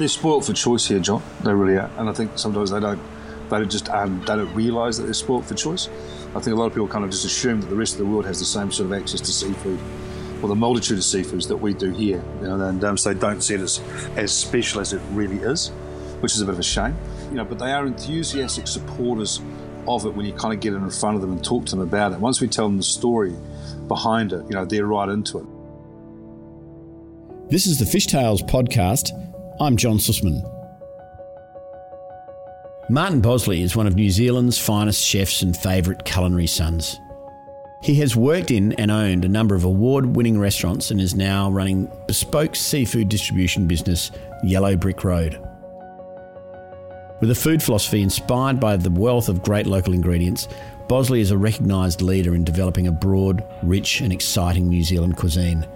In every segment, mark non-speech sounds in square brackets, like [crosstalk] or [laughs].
they're spoilt for choice here, John. They really are, and I think sometimes they don't they just um, they don't realise that they're spoilt for choice. I think a lot of people kind of just assume that the rest of the world has the same sort of access to seafood or the multitude of seafoods that we do here, you know, and um, so they don't see it as as special as it really is, which is a bit of a shame, you know. But they are enthusiastic supporters of it when you kind of get in front of them and talk to them about it. Once we tell them the story behind it, you know, they're right into it. This is the Fish Tales podcast. I'm John Sussman. Martin Bosley is one of New Zealand's finest chefs and favourite culinary sons. He has worked in and owned a number of award winning restaurants and is now running bespoke seafood distribution business Yellow Brick Road. With a food philosophy inspired by the wealth of great local ingredients, Bosley is a recognised leader in developing a broad, rich, and exciting New Zealand cuisine.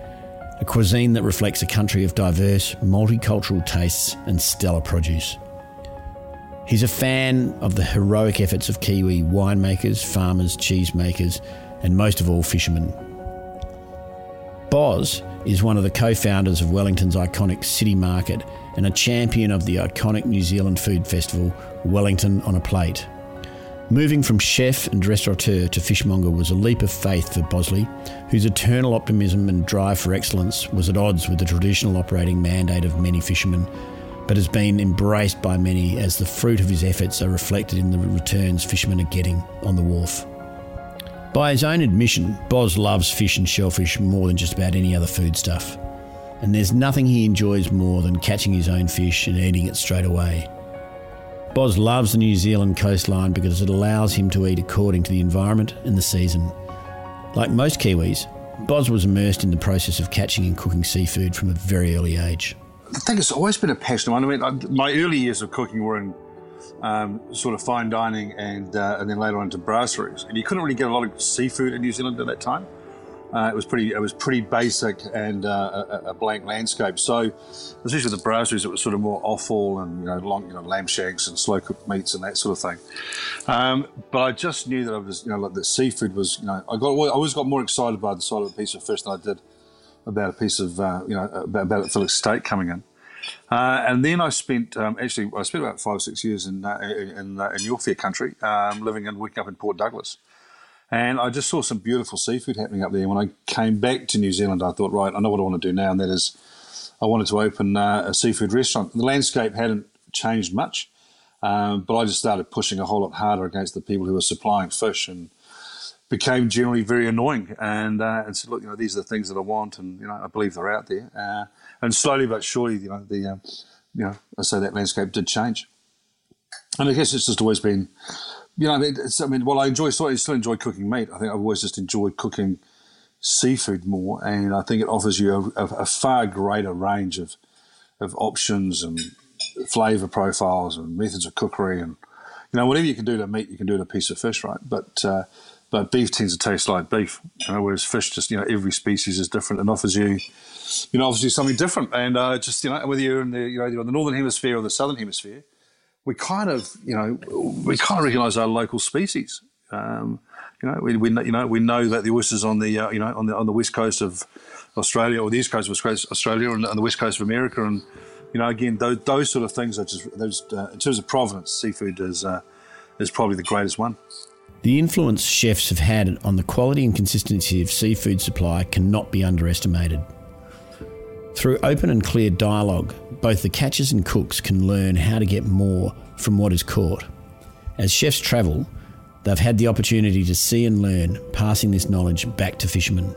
A cuisine that reflects a country of diverse, multicultural tastes and stellar produce. He's a fan of the heroic efforts of Kiwi winemakers, farmers, cheesemakers, and most of all, fishermen. Boz is one of the co founders of Wellington's iconic City Market and a champion of the iconic New Zealand food festival, Wellington on a Plate. Moving from chef and restaurateur to fishmonger was a leap of faith for Bosley, whose eternal optimism and drive for excellence was at odds with the traditional operating mandate of many fishermen but has been embraced by many as the fruit of his efforts are reflected in the returns fishermen are getting on the wharf. By his own admission, Boz loves fish and shellfish more than just about any other foodstuff. And there's nothing he enjoys more than catching his own fish and eating it straight away. Boz loves the New Zealand coastline because it allows him to eat according to the environment and the season. Like most Kiwis, Boz was immersed in the process of catching and cooking seafood from a very early age. I think it's always been a passion. I mean, my early years of cooking were in um, sort of fine dining and uh, and then later on to brasseries. And you couldn't really get a lot of seafood in New Zealand at that time. Uh, it was pretty it was pretty basic and uh, a, a, blank landscape. So, especially the brasseries, it was sort of more offal and you know long you know lamb shanks and slow cooked meats and that sort of thing. Um, but I just knew that I was you know like the seafood was you know I got I always got more excited by the sight of a piece of fish than I did about a piece of uh, you know about, about a fillet steak coming in. Uh, and then I spent um, actually I spent about five six years in uh, in, uh, in your fair country, um, living and working up in Port Douglas. And I just saw some beautiful seafood happening up there. When I came back to New Zealand, I thought, right, I know what I want to do now, and that is, I wanted to open uh, a seafood restaurant. The landscape hadn't changed much, um, but I just started pushing a whole lot harder against the people who were supplying fish and became generally very annoying and uh, and said, look, you know, these are the things that I want, and you know, I believe they're out there. Uh, and slowly but surely, you know, the um, you know, I say that landscape did change. And I guess it's just always been, you know, I mean, I mean, well, I enjoy, still, I still enjoy cooking meat. I think I've always just enjoyed cooking seafood more, and I think it offers you a, a, far greater range of of options and flavor profiles and methods of cookery and you know whatever you can do to meat you can do to a piece of fish right but uh, but beef tends to taste like beef, you know, whereas fish just, you know, every species is different and offers you, you know, obviously something different. And uh, just, you know, whether you're in the, you know, the northern hemisphere or the southern hemisphere, we kind of, you know, we kind of recognise our local species. Um, you know, we, we, you know, we know that the oysters on the, uh, you know, on the on the west coast of Australia or the east coast of Australia and on the west coast of America, and you know, again, those, those sort of things are just those uh, in terms of provenance, seafood is uh, is probably the greatest one. The influence chefs have had on the quality and consistency of seafood supply cannot be underestimated. Through open and clear dialogue, both the catchers and cooks can learn how to get more from what is caught. As chefs travel, they've had the opportunity to see and learn, passing this knowledge back to fishermen.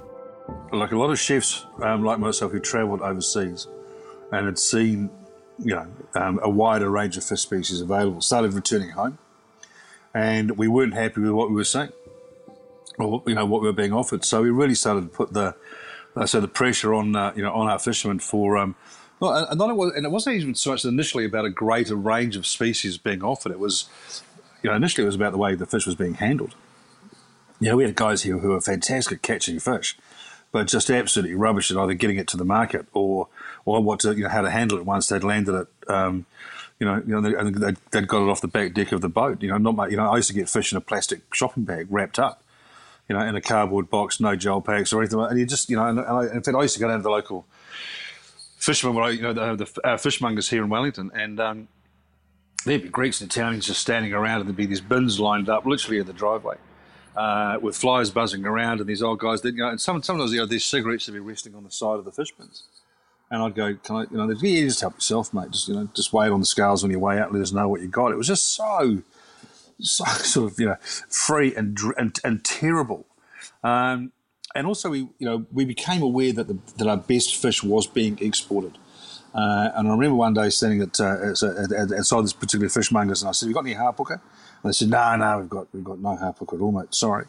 Like a lot of chefs, um, like myself, who travelled overseas and had seen, you know, um, a wider range of fish species available, started returning home and we weren't happy with what we were seeing or you know what we were being offered. So we really started to put the so the pressure on uh, you know on our fishermen for um, well, and, not, and it wasn't even so much initially about a greater range of species being offered. It was you know initially it was about the way the fish was being handled. You know, we had guys here who were fantastic at catching fish, but just absolutely rubbish at either getting it to the market or or what to you know how to handle it once they'd landed it. Um, you know, you know, they, they, they'd got it off the back deck of the boat. You know, not my, you know, I used to get fish in a plastic shopping bag wrapped up, you know, in a cardboard box, no gel packs or anything. And you just, you know, and, I, in fact, I used to go down to the local fishermen, you know, the, the uh, fishmongers here in Wellington, and um, there'd be Greeks and Italians just standing around, and there'd be these bins lined up, literally in the driveway, uh, with flies buzzing around, and these old guys, that, you know, and some, sometimes you know, these cigarettes would be resting on the side of the fish bins. And I'd go, can I, you know, they'd yeah, just help yourself, mate. Just, you know, just weigh it on the scales on your way out. Let us know what you got. It was just so, so [laughs] sort of, you know, free and and, and terrible. Um, and also, we, you know, we became aware that the, that our best fish was being exported. Uh, and I remember one day standing at, uh, outside this particular fishmonger's, and I said, "You got any hapuka?" And they said, "No, no, we've got we've got no hapuka at all, mate. Sorry."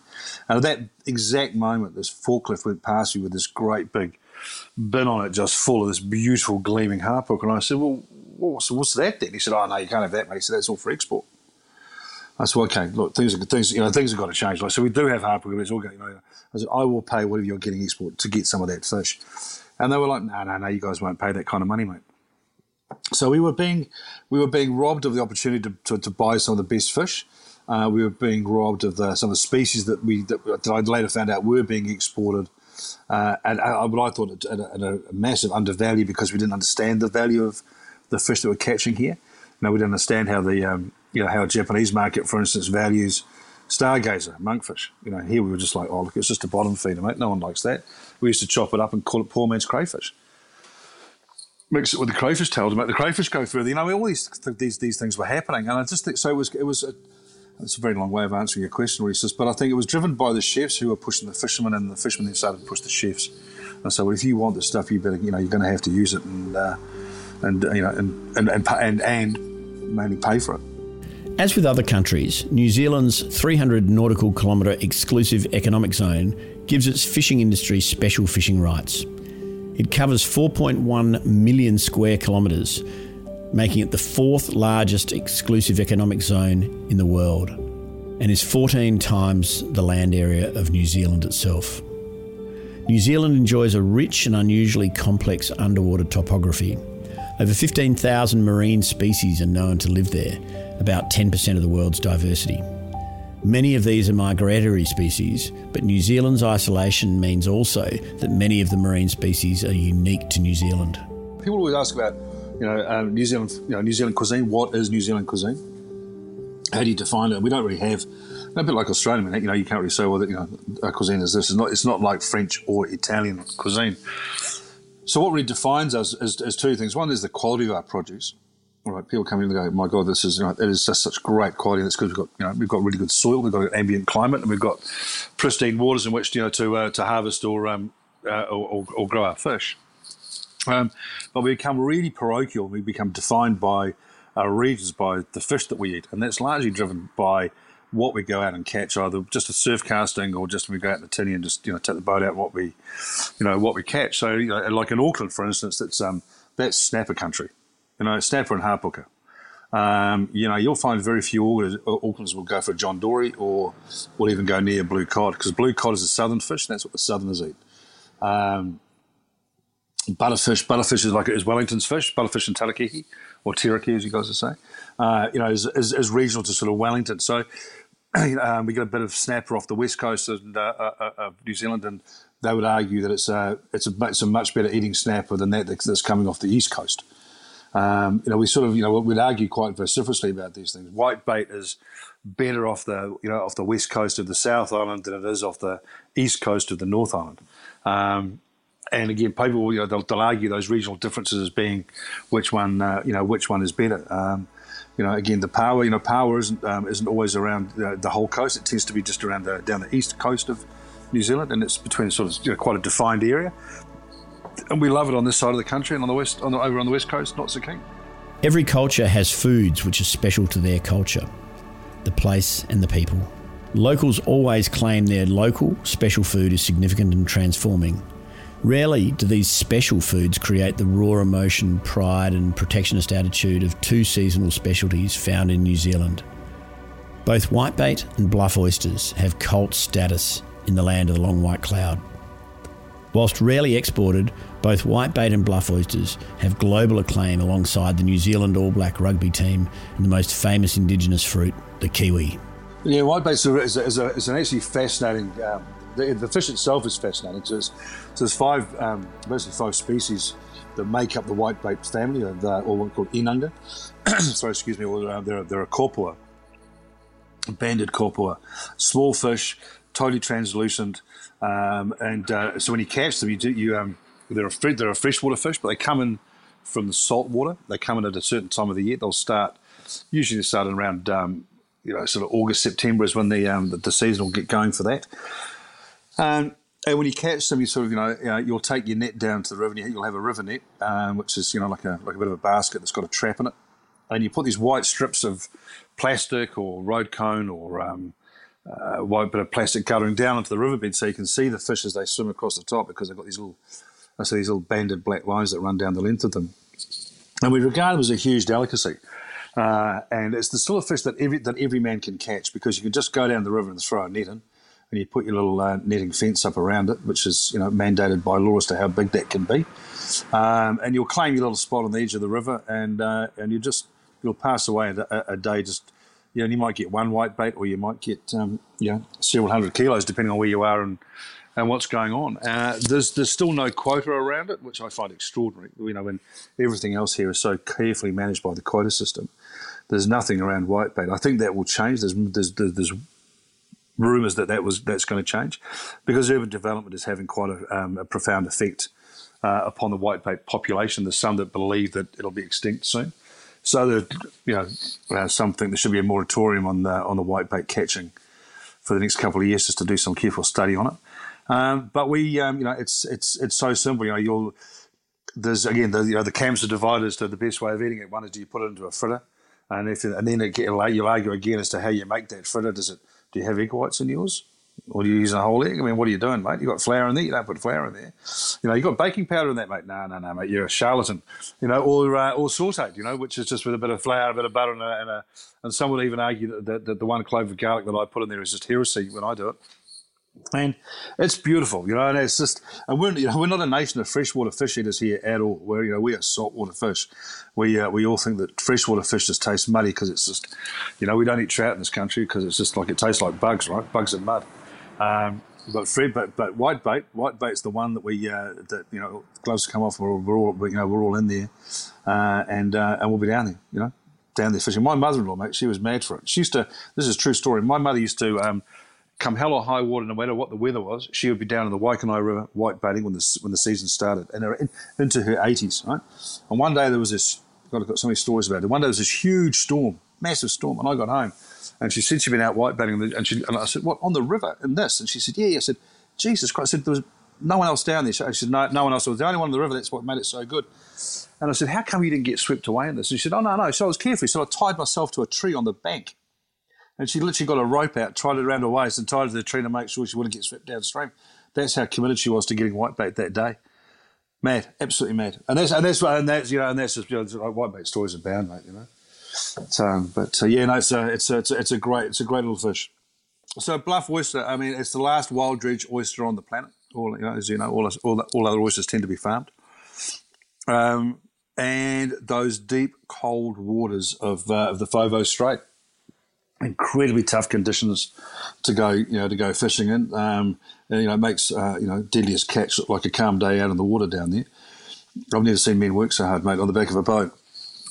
And at that exact moment, this forklift went past me with this great big bin on it just full of this beautiful gleaming hapuka. And I said, well, what's, what's that then? He said, oh, no, you can't have that, mate. He said, that's all for export. I said, okay, look, things are, things, you know, things have got to change. Like, so we do have hapuka, but it's all going, you know, I said, I will pay whatever you're getting export to get some of that fish. And they were like, no, no, no, you guys won't pay that kind of money, mate. So we were being, we were being robbed of the opportunity to, to, to buy some of the best fish. Uh, we were being robbed of the, some of the species that we that, that I later found out were being exported uh, what I thought at a, at a, massive undervalue because we didn't understand the value of the fish that we're catching here. You we didn't understand how the um, you know how a Japanese market, for instance, values stargazer monkfish. You know, here we were just like, oh look, it's just a bottom feeder, mate. No one likes that. We used to chop it up and call it poor man's crayfish. Mix it with the crayfish tail to make the crayfish go further. You know, all these these these things were happening, and I just think so. It was it was. A, it's a very long way of answering your question, Reese, but I think it was driven by the chefs who were pushing the fishermen, and the fishermen then started to push the chefs. And so, well, if you want this stuff, you better, you know, you're going to have to use it, and uh, and you know, and and, and and and mainly pay for it. As with other countries, New Zealand's 300 nautical kilometre exclusive economic zone gives its fishing industry special fishing rights. It covers 4.1 million square kilometres, making it the fourth largest exclusive economic zone in the world and is 14 times the land area of New Zealand itself. New Zealand enjoys a rich and unusually complex underwater topography. Over 15,000 marine species are known to live there, about 10% of the world's diversity. Many of these are migratory species, but New Zealand's isolation means also that many of the marine species are unique to New Zealand. People always ask about you know, um, New Zealand, you know, New Zealand cuisine. What is New Zealand cuisine? How do you define it? We don't really have a bit like Australian, you know, you can't really say, well, you know, cuisine is this. It's not, it's not like French or Italian cuisine. So what really defines us is, is two things. One is the quality of our produce. All right, people come in and go, my God, this is, you know, it is just such great quality. That's because we've got, you know, we've got really good soil, we've got an ambient climate, and we've got pristine waters in which, you know, to uh, to harvest or, um, uh, or, or grow our fish. Um, but we become really parochial. We become defined by our regions, by the fish that we eat, and that's largely driven by what we go out and catch, either just a surf casting or just we go out in the tinny and just you know take the boat out what we, you know, what we catch. So you know, like in Auckland, for instance, that's um, that's snapper country, you know, snapper and hapuka. Um, you know, you'll find very few Aucklanders will go for John Dory or will even go near blue cod because blue cod is a southern fish. And that's what the southerners eat. Um, butterfish. Butterfish is like is Wellington's fish. Butterfish and tarakihi, or tiraki, as you guys would say. Uh, you know, is, is, is, regional to sort of Wellington. So [clears throat] um, we get a bit of snapper off the west coast of, uh, uh, uh, of New Zealand, and they would argue that it's a it's a, it's a much better eating snapper than that that's coming off the east coast. Um, you know, we sort of you know we'd argue quite vociferously about these things. White bait is better off the you know off the west coast of the South Island than it is off the east coast of the North Island. Um, and again, people you know they'll, they'll, argue those regional differences as being which one uh, you know which one is better. Um, you know, again, the paua you know paua isn't um, isn't always around the, the, whole coast. It tends to be just around the down the east coast of New Zealand, and it's between sort of you know, quite a defined area. And we love it on this side of the country, and on the west, on the, over on the west coast, not so keen. Every culture has foods which are special to their culture, the place, and the people. Locals always claim their local special food is significant and transforming, Rarely do these special foods create the raw emotion, pride, and protectionist attitude of two seasonal specialties found in New Zealand. Both whitebait and bluff oysters have cult status in the land of the long white cloud. Whilst rarely exported, both whitebait and bluff oysters have global acclaim alongside the New Zealand All Black rugby team and the most famous indigenous fruit, the kiwi. Yeah, whitebait is, a, is, a, is an actually fascinating um, the, the fish itself is fascinating. So there's, so there's five, um, basically five species that make up the whitebait family, or what called inanga. [clears throat] Sorry, excuse me. All uh, they're they're a kokopu, banded kokopu, small fish, totally translucent, um, and uh, so when you catch them, you do you um, they're a they're a freshwater fish, but they come in from the salt water. They come in at a certain time of the year. They'll start usually they start around um, you know sort of August September is when the um, the, the season will get going for that. Um, and when you catch them, you sort of, you know, know, you'll take your net down to the river. and You'll have a river net, um, which is, you know, like a like a bit of a basket that's got a trap in it, and you put these white strips of plastic or road cone or um, uh, white bit of plastic colouring down into the riverbed, so you can see the fish as they swim across the top because they've got these little, I say these little banded black lines that run down the length of them, and we regard them as a huge delicacy. Uh, and it's the sort of fish that every that every man can catch because you can just go down the river and throw a net in and you put your little uh, netting fence up around it, which is you know mandated by law as to how big that can be, um, and you'll claim your little spot on the edge of the river, and uh, and you just you'll pass away a, a, day just you know you might get one white bait or you might get um, you know several hundred kilos depending on where you are and and what's going on. Uh, there's there's still no quota around it, which I find extraordinary. You know when everything else here is so carefully managed by the quota system. There's nothing around whitebait. I think that will change. There's, there's, there's rumours that that was that's going to change, because urban development is having quite a, um, a profound effect uh, upon the white whitebait population. There's some that believe that it'll be extinct soon. So that you know, uh, some think there should be a moratorium on the on the whitebait catching for the next couple of years, just to do some careful study on it. Um, but we, um, you know, it's it's it's so simple. You know, you'll there's again the you know the camps are divided as to the best way of eating it. One is do you put it into a fritter, and if and then it, you'll argue again as to how you make that fritter. Does it do you have egg whites in yours? Or do you use a whole egg? I mean, what are you doing, mate? You've got flour in there. You don't put flour in there. You know, you got baking powder in that, mate. No, no, no, mate. You're a charlatan. You know, or uh, or sauteed. You know, which is just with a bit of flour, a bit of butter, and a, and, a, and some would even argue that, that, that the one clove of garlic that I put in there is just heresy when I do it. And it's beautiful, you know, and it's just, and we're, you know, we're not a nation of freshwater fish eaters here at all. We're, you know, we are saltwater fish. We, uh, we all think that freshwater fish just tastes muddy because it's just, you know, we don't eat trout in this country because it's just like, it tastes like bugs, right? Bugs and mud. Um, but Fred, but but white bait, white bait's the one that we uh, that you know gloves come off. We're, we're all you know we're all in there, uh, and uh, and we'll be down there, you know, down there fishing. My mother-in-law, mate, she was mad for it. She used to. This is a true story. My mother used to. Um, come hell or high water, no matter what the weather was, she would be down in the Waikanae River white baiting when the when the season started, and in, into her 80s, right? And one day there was this. I've got so many stories about it. One day there was this huge storm, massive storm, and I got home, and she said she'd been out white baiting, and, she, and I said, "What on the river in this?" And she said, "Yeah." I said, "Jesus Christ!" I said, "There was no one else down there." She said, "No, no one else. I was the only one on the river. That's what made it so good." And I said, "How come you didn't get swept away in this?" And she said, "Oh no, no." So I was careful. So I tied myself to a tree on the bank and she literally got a rope out, tied it around her waist, and tied it to the tree to make sure she wouldn't get swept downstream. That's how committed she was to getting whitebait that day. Mad, absolutely mad. And that's and that's and that's you know and that's just you know, whitebait stories abound, mate. You know. So, um, but uh, yeah, no, it's a, it's a, it's a, it's a great it's a great little fish. So bluff oyster, I mean, it's the last wild dredge oyster on the planet. All you know, as you know, all all, all other oysters tend to be farmed. Um, and those deep cold waters of uh, of the Foveaux Strait incredibly tough conditions to go, you know, to go fishing in. Um, and, you know, it makes uh, you know deadliest catch look like a calm day out in the water down there. I've never seen men work so hard, mate, on the back of a boat.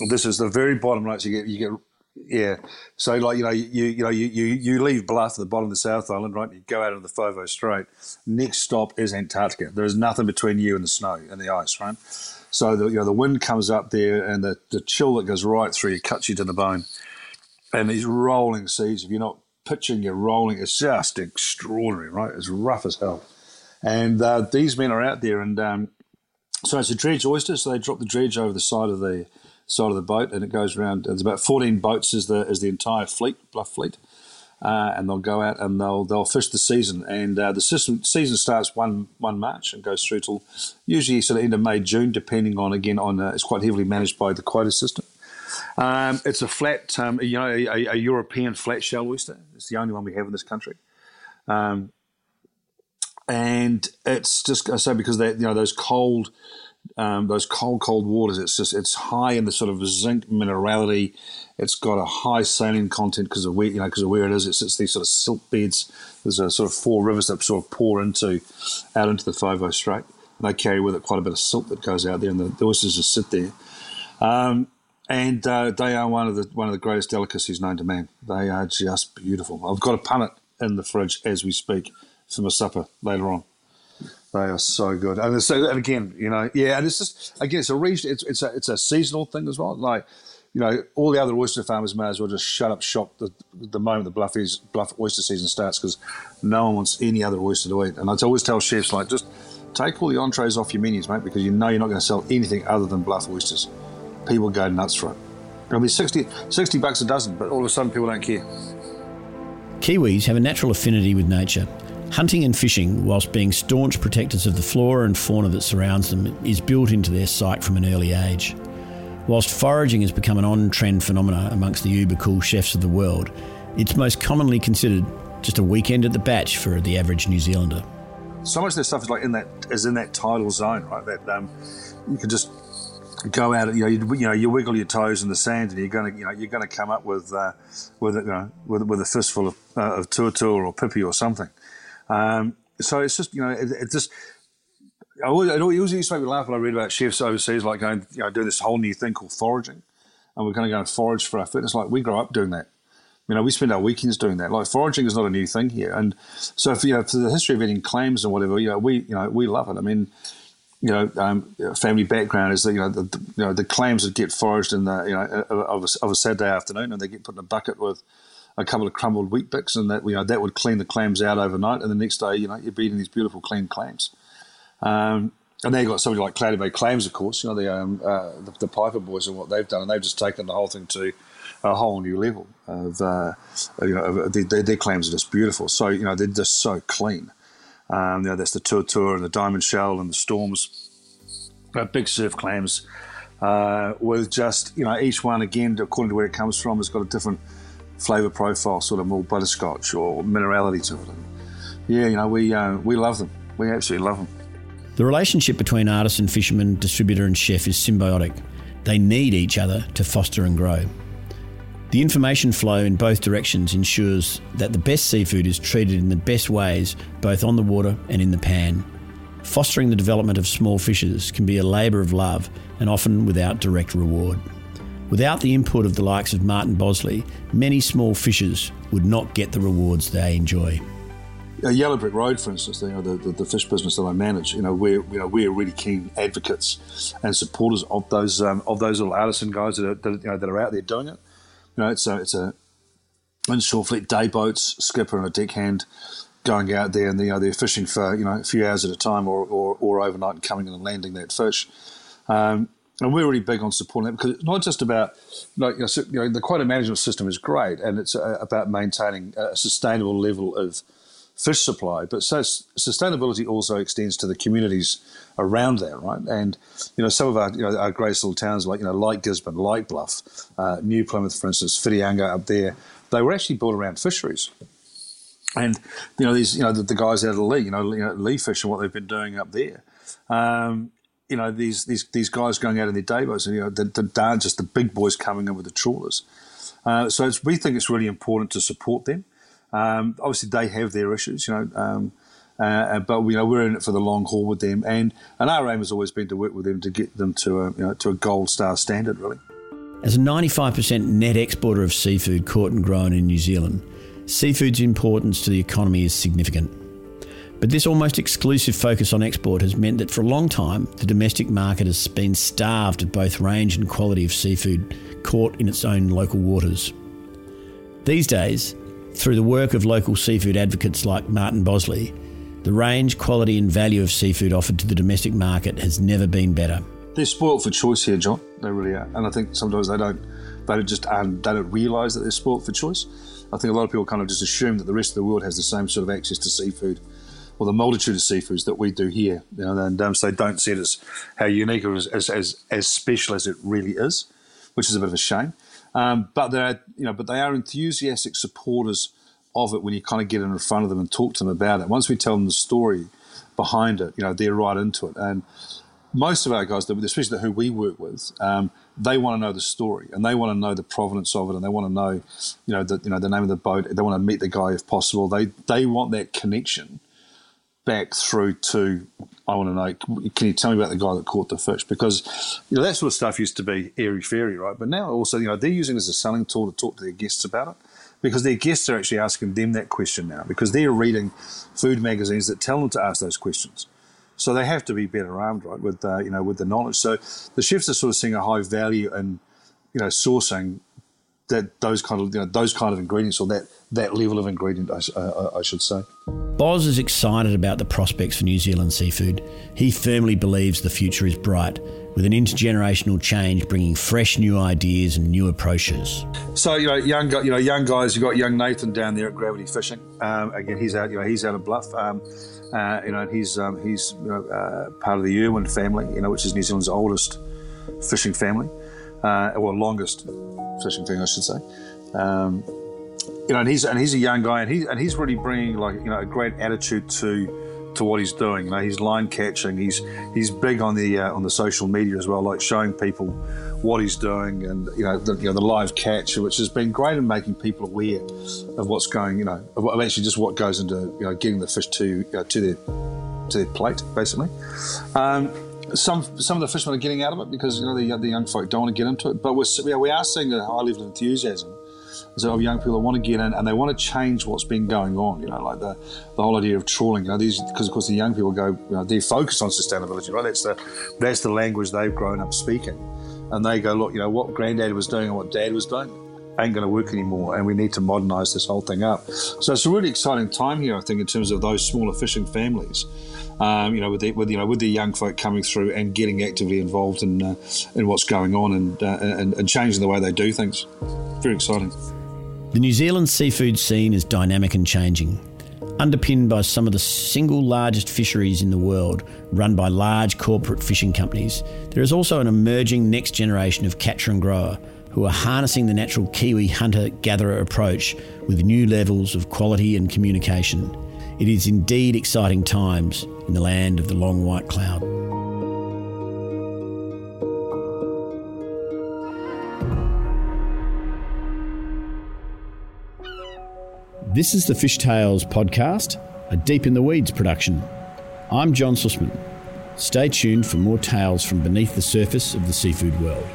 This is the very bottom right. So you get you get yeah. So like you know you you know you you, you leave Bluff at the bottom of the South Island, right? You go out of the Foveaux Strait. Next stop is Antarctica. There is nothing between you and the snow and the ice, right? So the you know the wind comes up there and the, the chill that goes right through you cuts you to the bone and these rolling seas, if you're not pitching, you're rolling. It's just extraordinary, right? It's rough as hell. And uh, these men are out there, and um, so it's a dredge oyster. So they drop the dredge over the side of the side of the boat, and it goes around. There's about 14 boats is the is the entire fleet, bluff fleet, uh, and they'll go out and they'll they'll fish the season. And uh, the system, season starts one one March and goes through till usually sort of end of May June, depending on again on uh, it's quite heavily managed by the quota system. Um, it's a flat, um, you know, a, a, European flat shell oyster. It's the only one we have in this country. Um, and it's just I say because they, you know, those cold, um, those cold, cold waters. It's just it's high in the sort of zinc minerality. It's got a high saline content because of where you know because of where it is. It's, it's these sort of silt beds. There's a sort of four rivers that sort of pour into out into the Foveaux Strait. And They carry with it quite a bit of silt that goes out there, and the, the oysters just sit there. Um, and uh, they are one of the one of the greatest delicacies known to man. They are just beautiful. I've got a punnet in the fridge as we speak for my supper later on. They are so good, and so and again, you know, yeah, and it's just again, it's a region, it's it's a it's a seasonal thing as well. Like, you know, all the other oyster farmers may as well just shut up shop the the moment the bluff is bluff oyster season starts because no one wants any other oyster to eat. And I always tell chefs like just take all the entrees off your menus, mate, because you know you're not going to sell anything other than bluff oysters. People go nuts for it. It'll be 60, 60 bucks a dozen, but all of a sudden people don't care. Kiwis have a natural affinity with nature. Hunting and fishing, whilst being staunch protectors of the flora and fauna that surrounds them, is built into their psyche from an early age. Whilst foraging has become an on trend phenomenon amongst the uber cool chefs of the world, it's most commonly considered just a weekend at the bach for the average New Zealander. So much of their stuff is like in that is in that tidal zone, right? That um, you can just go out, you know, you, you, know, you wiggle your toes in the sand, and you're going to, you know, you're going to come up with, uh, with, you know, with, with a fistful of, uh, of or pipi or something. Um, so it's just, you know, it, it just. I always, it always used to make me laugh when I read about chefs overseas, like going, you know, doing this whole new thing called foraging, and we're going to go and forage for our food. It's like we grow up doing that. You know, we spend our weekends doing that. Like foraging is not a new thing here, and so for you know, for the history of eating clams and whatever, you know, we you know we love it. I mean, you know, um, family background is that you know the, the, you know the clams that get foraged in the you know of a, of a Saturday afternoon, and they get put in a bucket with a couple of crumbled Weet-Bix, and that you know that would clean the clams out overnight, and the next day you know you're eating these beautiful clean clams. Um, and then you got somebody like Cloudy Bay Clams, of course, you know the, um, uh, the, the Piper boys and what they've done, and they've just taken the whole thing to a whole new level of uh, you know their, their clams are just beautiful. So you know they're just so clean. Um, you know, that's the Tuatua and the Diamond Shell and the Storms, uh, big surf clams, uh, with just, you know, each one, again, according to where it comes from, has got a different flavour profile, sort of more butterscotch or minerality to it. Yeah, you know, we, uh, we love them. We absolutely love them. The relationship between artisan, fisherman, distributor, and chef is symbiotic. They need each other to foster and grow. The information flow in both directions ensures that the best seafood is treated in the best ways, both on the water and in the pan. Fostering the development of small fishes can be a labour of love and often without direct reward. Without the input of the likes of Martin Bosley, many small fishers would not get the rewards they enjoy. Yellow Brick Road, for instance, you know, the, the, the, fish business that I manage, you know, we're you know we're really keen advocates and supporters of those um, of those little artisan guys that are, that, you know, that are out there doing it. You know, it's a it's a inshore fleet day boats, skipper and a deckhand going out there and you know they're fishing for you know a few hours at a time or, or, or overnight and coming in and landing that fish. Um, and we're really big on supporting that because it's not just about like you know, you know the quota management system is great and it's uh, about maintaining a sustainable level of fish supply, but so sustainability also extends to the communities around there, right? And you know, some of our you know our greatest little towns like you know like Gisborne, like Bluff, uh, New Plymouth, for instance, Whitianga up there, they were actually built around fisheries. And you know these you know the, the guys out of Leigh, you know, you know Lee Fish and what they've been doing up there. Um, you know these these these guys going out in their day boats, and you know the, the just the big boys coming in with the trawlers. Uh, so we think it's really important to support them. Um, obviously, they have their issues, you know, um, uh, uh, but you know we're in it for the long haul with them, and and our aim has always been to work with them to get them to a you know to a gold star standard, really. As a 95% net exporter of seafood caught and grown in New Zealand, seafood's importance to the economy is significant. But this almost exclusive focus on export has meant that for a long time, the domestic market has been starved of both range and quality of seafood caught in its own local waters. These days, through the work of local seafood advocates like Martin Bosley, the range, quality, and value of seafood offered to the domestic market has never been better. They're spoilt for choice here, John. They really are, and I think sometimes they don't, they just um, they don't realise that they're spoilt for choice. I think a lot of people kind of just assume that the rest of the world has the same sort of access to seafood or the multitude of seafoods that we do here. You know, and um, so they don't see it as how unique or as, as, as special as it really is, which is a bit of a shame. Um, but they're you know, but they are enthusiastic supporters of it when you kind of get in front of them and talk to them about it. Once we tell them the story behind it, you know, they're right into it. And most of our guys, especially who we work with, um, they want to know the story and they want to know the provenance of it and they want to know, you know, the you know the name of the boat. They want to meet the guy if possible. They they want that connection back through to I want to know. Can you tell me about the guy that caught the fish? Because you know that sort of stuff used to be airy fairy, right? But now also, you know, they're using it as a selling tool to talk to their guests about it. Because their guests are actually asking them that question now, because they're reading food magazines that tell them to ask those questions. So they have to be better armed, right, with uh, you know with the knowledge. So the chefs are sort of seeing a high value in you know sourcing that those kind of you know, those kind of ingredients or that that level of ingredient, I, uh, I should say. Boz is excited about the prospects for New Zealand seafood. He firmly believes the future is bright, with an intergenerational change bringing fresh new ideas and new approaches. So you know, young you know young guys. You have got young Nathan down there at Gravity Fishing. Um, again, he's out. You know, he's out of Bluff. Um, uh, you know, he's um, he's you know, uh, part of the Irwin family. You know, which is New Zealand's oldest fishing family, uh, or longest fishing thing, I should say. Um, you know, and he's and he's a young guy, and he and he's really bringing like you know a great attitude to to what he's doing. You know, he's line catching. He's he's big on the uh, on the social media as well, like showing people what he's doing, and you know the, you know the live catch, which has been great in making people aware of what's going. You know, of actually just what goes into you know getting the fish to you to their to their plate, basically. Um, some some of the fishermen are getting out of it because you know the, the young folk don't want to get into it. But we're we are seeing a high level of enthusiasm so of oh, young people that want to get in and they want to change what's been going on. You know, like the, the whole idea of trawling. You know, these because of course the young people go, you know, they're focused on sustainability. Right, that's the that's the language they've grown up speaking, and they go, look, you know, what granddad was doing and what dad was doing ain't going to work anymore, and we need to modernise this whole thing up. So it's a really exciting time here, I think, in terms of those smaller fishing families um, you know, with the, with you know with the young folk coming through and getting actively involved in uh, in what's going on and, uh, and and changing the way they do things. Very exciting. The New Zealand seafood scene is dynamic and changing. Underpinned by some of the single largest fisheries in the world, run by large corporate fishing companies, there is also an emerging next generation of catcher and grower who are harnessing the natural Kiwi hunter gatherer approach with new levels of quality and communication. It is indeed exciting times in the land of the long white cloud. This is the Fish Tales podcast, a Deep in the Weeds production. I'm John Sussman. Stay tuned for more tales from beneath the surface of the seafood world.